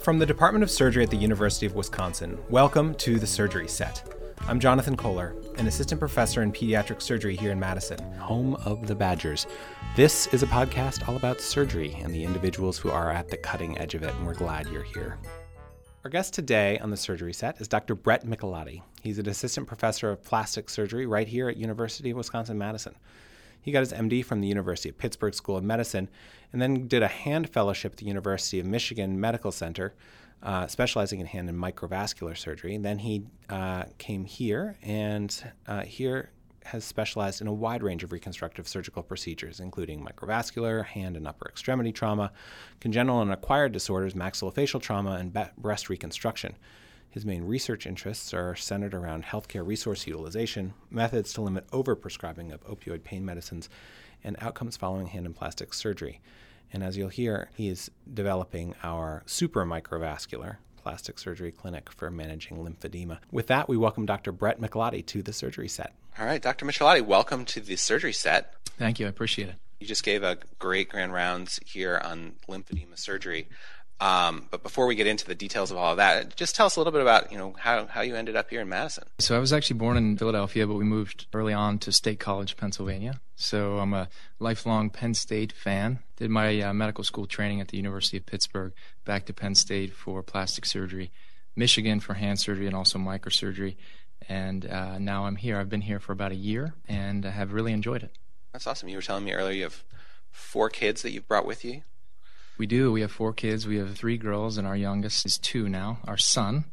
From the Department of Surgery at the University of Wisconsin, welcome to the Surgery Set. I'm Jonathan Kohler, an assistant professor in pediatric surgery here in Madison, home of the Badgers. This is a podcast all about surgery and the individuals who are at the cutting edge of it, and we're glad you're here. Our guest today on the surgery set is Dr. Brett Michelotti. He's an assistant professor of plastic surgery right here at University of Wisconsin-Madison. He got his MD from the University of Pittsburgh School of Medicine and then did a hand fellowship at the University of Michigan Medical Center, uh, specializing in hand and microvascular surgery. Then he uh, came here and uh, here has specialized in a wide range of reconstructive surgical procedures, including microvascular, hand and upper extremity trauma, congenital and acquired disorders, maxillofacial trauma, and breast reconstruction. His main research interests are centered around healthcare resource utilization, methods to limit overprescribing of opioid pain medicines, and outcomes following hand and plastic surgery. And as you'll hear, he is developing our super microvascular plastic surgery clinic for managing lymphedema. With that, we welcome Dr. Brett Michelotti to the surgery set. All right, Dr. Michelotti, welcome to the surgery set. Thank you. I appreciate it. You just gave a great grand rounds here on lymphedema surgery. Um, but before we get into the details of all of that, just tell us a little bit about you know how, how you ended up here in Madison. So I was actually born in Philadelphia, but we moved early on to State College, Pennsylvania. So I'm a lifelong Penn State fan. Did my uh, medical school training at the University of Pittsburgh, back to Penn State for plastic surgery, Michigan for hand surgery and also microsurgery, and uh, now I'm here. I've been here for about a year and I have really enjoyed it. That's awesome. You were telling me earlier you have four kids that you've brought with you. We do. We have four kids. We have three girls, and our youngest is two now, our son.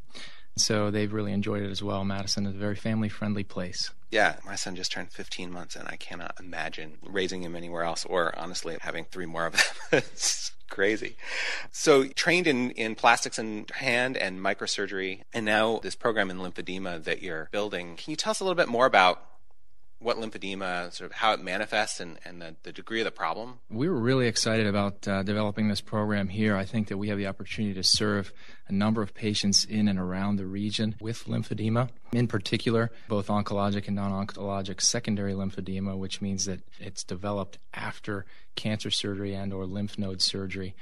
So they've really enjoyed it as well. Madison is a very family friendly place. Yeah, my son just turned 15 months, and I cannot imagine raising him anywhere else or honestly having three more of them. it's crazy. So, trained in, in plastics and hand and microsurgery, and now this program in lymphedema that you're building. Can you tell us a little bit more about what lymphedema, sort of how it manifests and, and the, the degree of the problem? We were really excited about uh, developing this program here. I think that we have the opportunity to serve a number of patients in and around the region with lymphedema, in particular, both oncologic and non-oncologic secondary lymphedema, which means that it's developed after cancer surgery and or lymph node surgery.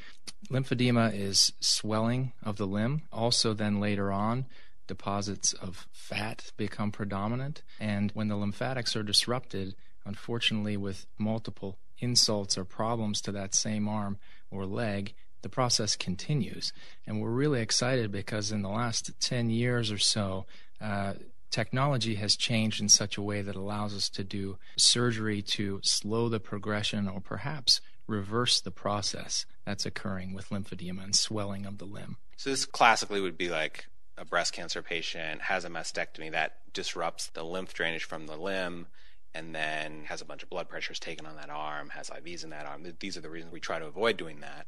Lymphedema is swelling of the limb. Also then later on, deposits of fat become predominant. And when the lymphatics are disrupted, unfortunately, with multiple insults or problems to that same arm or leg, the process continues. And we're really excited because in the last 10 years or so, uh, technology has changed in such a way that allows us to do surgery to slow the progression or perhaps reverse the process that's occurring with lymphedema and swelling of the limb. So, this classically would be like a breast cancer patient has a mastectomy that disrupts the lymph drainage from the limb and then has a bunch of blood pressures taken on that arm, has IVs in that arm. These are the reasons we try to avoid doing that.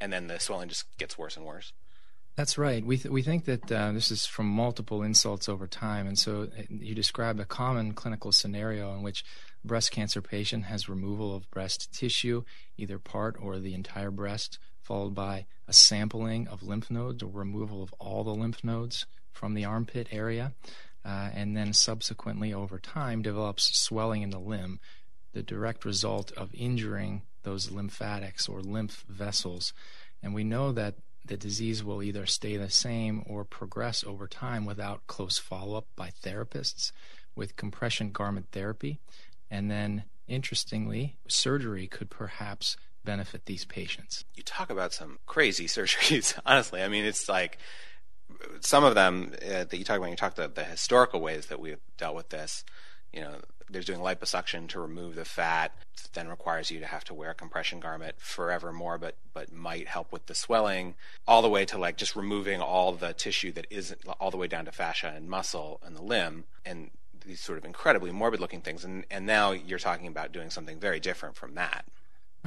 And then the swelling just gets worse and worse. That's right. We th- we think that uh, this is from multiple insults over time, and so uh, you describe a common clinical scenario in which breast cancer patient has removal of breast tissue, either part or the entire breast, followed by a sampling of lymph nodes or removal of all the lymph nodes from the armpit area, uh, and then subsequently over time develops swelling in the limb, the direct result of injuring those lymphatics or lymph vessels. And we know that the disease will either stay the same or progress over time without close follow up by therapists with compression garment therapy. And then, interestingly, surgery could perhaps benefit these patients. You talk about some crazy surgeries, honestly. I mean, it's like some of them uh, that you talk about, you talk about the historical ways that we've dealt with this. You know, there's doing liposuction to remove the fat, then requires you to have to wear a compression garment forevermore, but but might help with the swelling, all the way to like just removing all the tissue that isn't all the way down to fascia and muscle and the limb, and these sort of incredibly morbid looking things. And and now you're talking about doing something very different from that.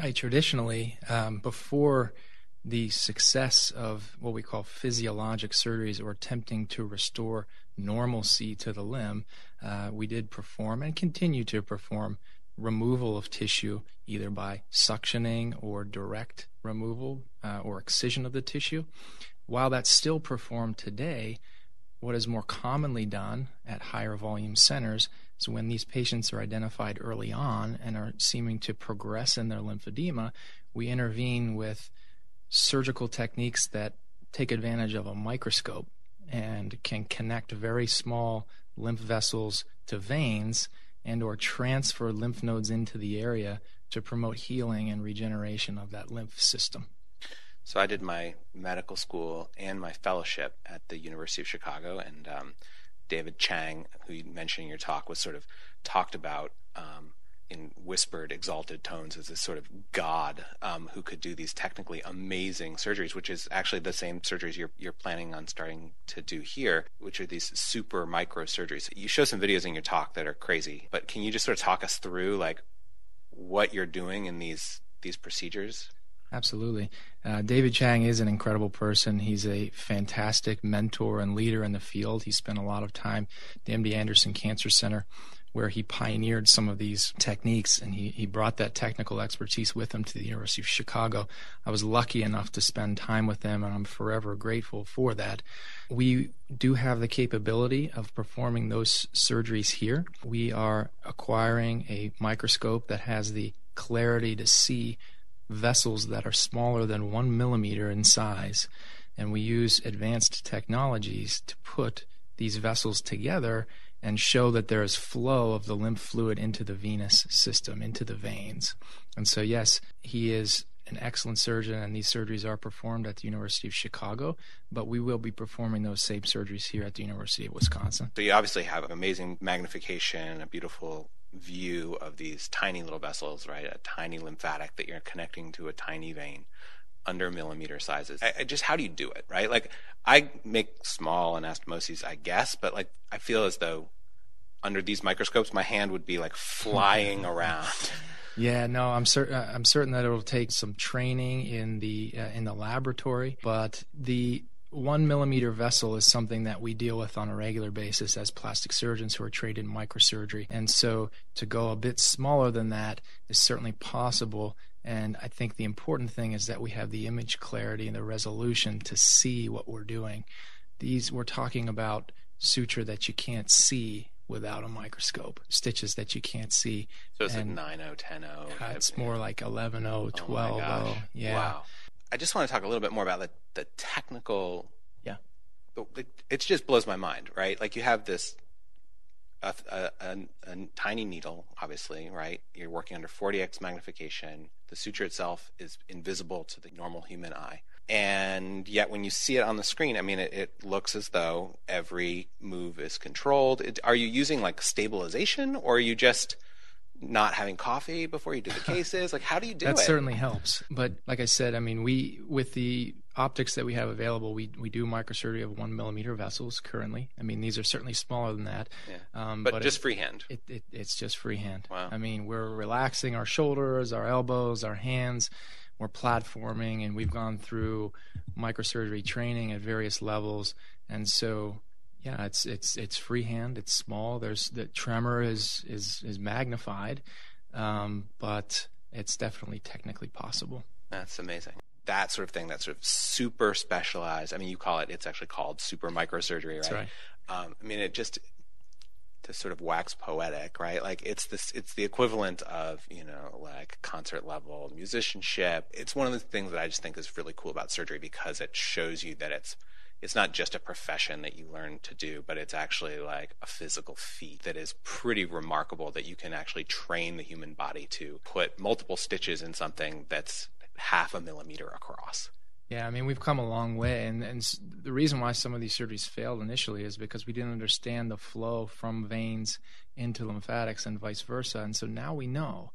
Right. Traditionally, um, before the success of what we call physiologic surgeries or attempting to restore normalcy to the limb, uh, we did perform and continue to perform removal of tissue either by suctioning or direct removal uh, or excision of the tissue. While that's still performed today, what is more commonly done at higher volume centers is when these patients are identified early on and are seeming to progress in their lymphedema, we intervene with surgical techniques that take advantage of a microscope and can connect very small lymph vessels to veins and or transfer lymph nodes into the area to promote healing and regeneration of that lymph system. So I did my medical school and my fellowship at the University of Chicago, and um, David Chang, who you mentioned in your talk, was sort of talked about um, in whispered, exalted tones as this sort of god um, who could do these technically amazing surgeries, which is actually the same surgeries you're you're planning on starting to do here, which are these super micro surgeries. You show some videos in your talk that are crazy, but can you just sort of talk us through like what you're doing in these these procedures? Absolutely. Uh, David Chang is an incredible person. He's a fantastic mentor and leader in the field. He spent a lot of time at the MD Anderson Cancer Center where he pioneered some of these techniques and he, he brought that technical expertise with him to the University of Chicago. I was lucky enough to spend time with him and I'm forever grateful for that. We do have the capability of performing those surgeries here. We are acquiring a microscope that has the clarity to see vessels that are smaller than one millimeter in size. And we use advanced technologies to put these vessels together and show that there is flow of the lymph fluid into the venous system, into the veins. And so, yes, he is an excellent surgeon, and these surgeries are performed at the University of Chicago, but we will be performing those same surgeries here at the University of Wisconsin. So, you obviously have amazing magnification, a beautiful view of these tiny little vessels, right? A tiny lymphatic that you're connecting to a tiny vein under millimeter sizes. I, I just how do you do it, right? Like I make small anastomoses, I guess, but like I feel as though under these microscopes, my hand would be like flying around. Yeah, no, I'm certain. Uh, I'm certain that it will take some training in the uh, in the laboratory, but the one millimeter vessel is something that we deal with on a regular basis as plastic surgeons who are trained in microsurgery. And so to go a bit smaller than that is certainly possible. And I think the important thing is that we have the image clarity and the resolution to see what we're doing. These, we're talking about suture that you can't see without a microscope, stitches that you can't see. So it's and, like 9 10 0. Uh, it's more like 11 0, 12 0. Yeah. Wow. I just want to talk a little bit more about the, the technical. Yeah. It, it just blows my mind, right? Like you have this a, a, a, a, tiny needle, obviously, right? You're working under 40x magnification. The suture itself is invisible to the normal human eye. And yet, when you see it on the screen, I mean, it, it looks as though every move is controlled. It, are you using like stabilization, or are you just not having coffee before you do the cases? like, how do you do that it? That certainly helps. But like I said, I mean, we with the optics that we have available, we we do microsurgery of one millimeter vessels currently. I mean, these are certainly smaller than that. Yeah. Um, but, but, just it, freehand. It, it, it's just freehand. Wow. I mean, we're relaxing our shoulders, our elbows, our hands. We're platforming, and we've gone through microsurgery training at various levels, and so yeah, it's it's it's freehand. It's small. There's the tremor is is is magnified, um, but it's definitely technically possible. That's amazing. That sort of thing. That's sort of super specialized. I mean, you call it. It's actually called super microsurgery, right? That's right. Um, I mean, it just to sort of wax poetic, right? Like it's this, it's the equivalent of you know like concert level musicianship. It's one of the things that I just think is really cool about surgery because it shows you that it's it's not just a profession that you learn to do, but it's actually like a physical feat that is pretty remarkable that you can actually train the human body to put multiple stitches in something that's half a millimeter across. Yeah, I mean, we've come a long way. And, and the reason why some of these surgeries failed initially is because we didn't understand the flow from veins into lymphatics and vice versa. And so now we know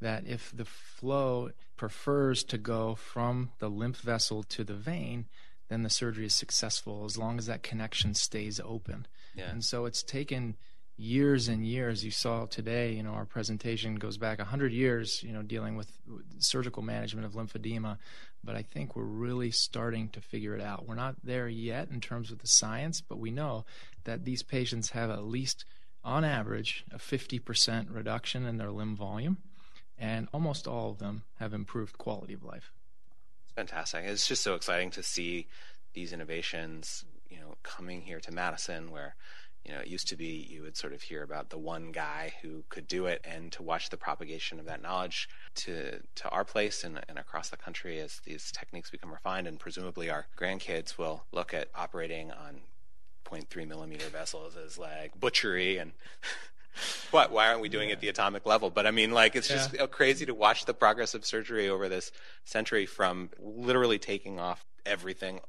that if the flow prefers to go from the lymph vessel to the vein, then the surgery is successful as long as that connection stays open. Yeah. And so it's taken years and years. You saw today, you know, our presentation goes back 100 years, you know, dealing with surgical management of lymphedema. But I think we're really starting to figure it out. We're not there yet in terms of the science, but we know that these patients have at least, on average, a 50% reduction in their limb volume, and almost all of them have improved quality of life fantastic. It's just so exciting to see these innovations, you know, coming here to Madison, where You know, it used to be you would sort of hear about the one guy who could do it, and to watch the propagation of that knowledge to to our place and, and across the country as these techniques become refined, and presumably our grandkids will look at operating on 0.3 millimeter vessels as like butchery and what? Why aren't we doing it at the atomic level? But i mean like it's just yeah. crazy to watch the progress of surgery over this century from literally taking off everything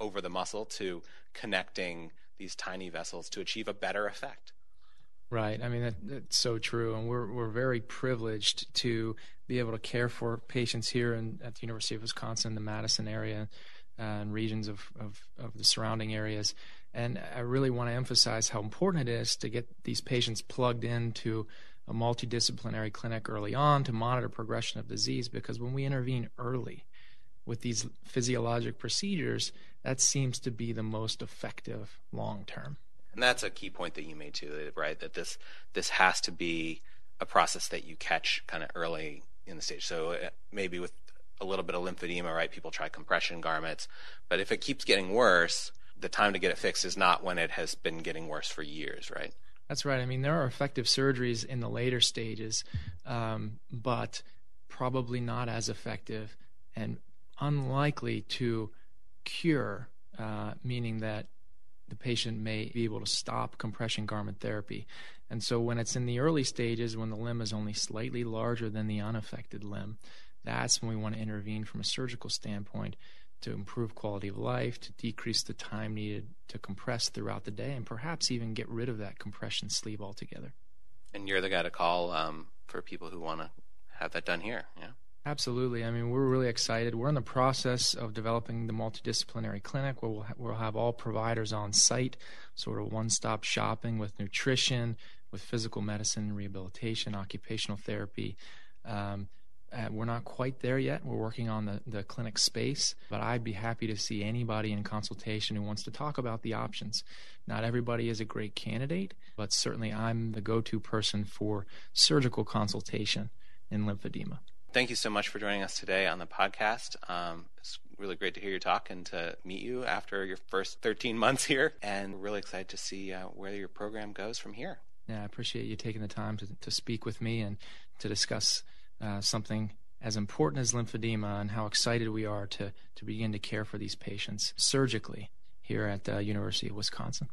over the muscle to connecting these tiny vessels to achieve a better effect. Right. I mean that, that's so true. And we're we're very privileged to be able to care for patients here in, at the university of wisconsin the madison area uh, and regions of, of, of the surrounding areas and I really want to emphasize how important it is to get these patients plugged into a multidisciplinary clinic early on to monitor progression of disease because when we intervene early with these physiologic procedures, that seems to be the most effective long term. And that's a key point that you made too, right? That this this has to be a process that you catch kind of early in the stage. So uh, maybe with a little bit of lymphedema, right? People try compression garments, but if it keeps getting worse, the time to get it fixed is not when it has been getting worse for years, right? That's right. I mean, there are effective surgeries in the later stages, um, but probably not as effective and unlikely to cure, uh, meaning that the patient may be able to stop compression garment therapy. And so, when it's in the early stages, when the limb is only slightly larger than the unaffected limb, that's when we want to intervene from a surgical standpoint to improve quality of life, to decrease the time needed to compress throughout the day, and perhaps even get rid of that compression sleeve altogether. And you're the guy to call um, for people who want to have that done here, yeah? Absolutely. I mean, we're really excited. We're in the process of developing the multidisciplinary clinic where we'll, ha- we'll have all providers on site, sort of one stop shopping with nutrition, with physical medicine, rehabilitation, occupational therapy. Um, uh, we're not quite there yet. We're working on the, the clinic space, but I'd be happy to see anybody in consultation who wants to talk about the options. Not everybody is a great candidate, but certainly I'm the go to person for surgical consultation in lymphedema. Thank you so much for joining us today on the podcast. Um, it's really great to hear your talk and to meet you after your first 13 months here, and we're really excited to see uh, where your program goes from here. Yeah, I appreciate you taking the time to, to speak with me and to discuss uh, something as important as lymphedema and how excited we are to, to begin to care for these patients surgically here at the University of Wisconsin.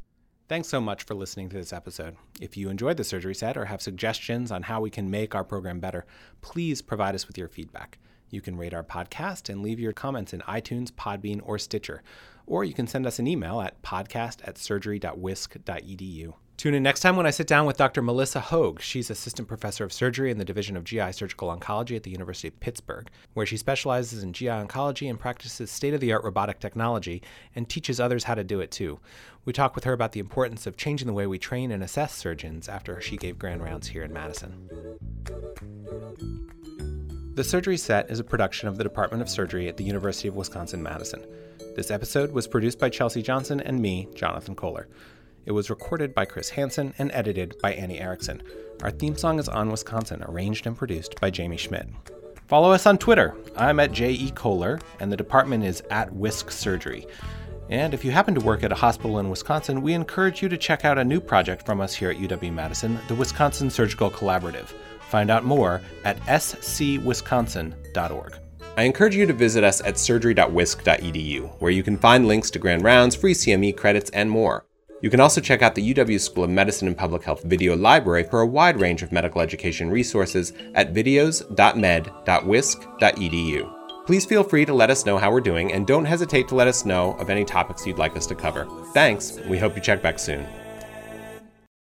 Thanks so much for listening to this episode. If you enjoyed the surgery set or have suggestions on how we can make our program better, please provide us with your feedback. You can rate our podcast and leave your comments in iTunes, Podbean, or Stitcher. Or you can send us an email at podcast at surgery.wisc.edu. Tune in next time when I sit down with Dr. Melissa Hogg. She's assistant professor of surgery in the Division of GI Surgical Oncology at the University of Pittsburgh, where she specializes in GI oncology and practices state of the art robotic technology and teaches others how to do it too. We talk with her about the importance of changing the way we train and assess surgeons after she gave grand rounds here in Madison. The Surgery Set is a production of the Department of Surgery at the University of Wisconsin Madison. This episode was produced by Chelsea Johnson and me, Jonathan Kohler. It was recorded by Chris Hansen and edited by Annie Erickson. Our theme song is On Wisconsin, arranged and produced by Jamie Schmidt. Follow us on Twitter. I'm at J.E. Kohler, and the department is at Wisc Surgery. And if you happen to work at a hospital in Wisconsin, we encourage you to check out a new project from us here at UW Madison, the Wisconsin Surgical Collaborative. Find out more at scwisconsin.org. I encourage you to visit us at surgery.wisc.edu, where you can find links to grand rounds, free CME credits, and more. You can also check out the UW School of Medicine and Public Health video library for a wide range of medical education resources at videos.med.wisc.edu. Please feel free to let us know how we're doing and don't hesitate to let us know of any topics you'd like us to cover. Thanks, we hope you check back soon.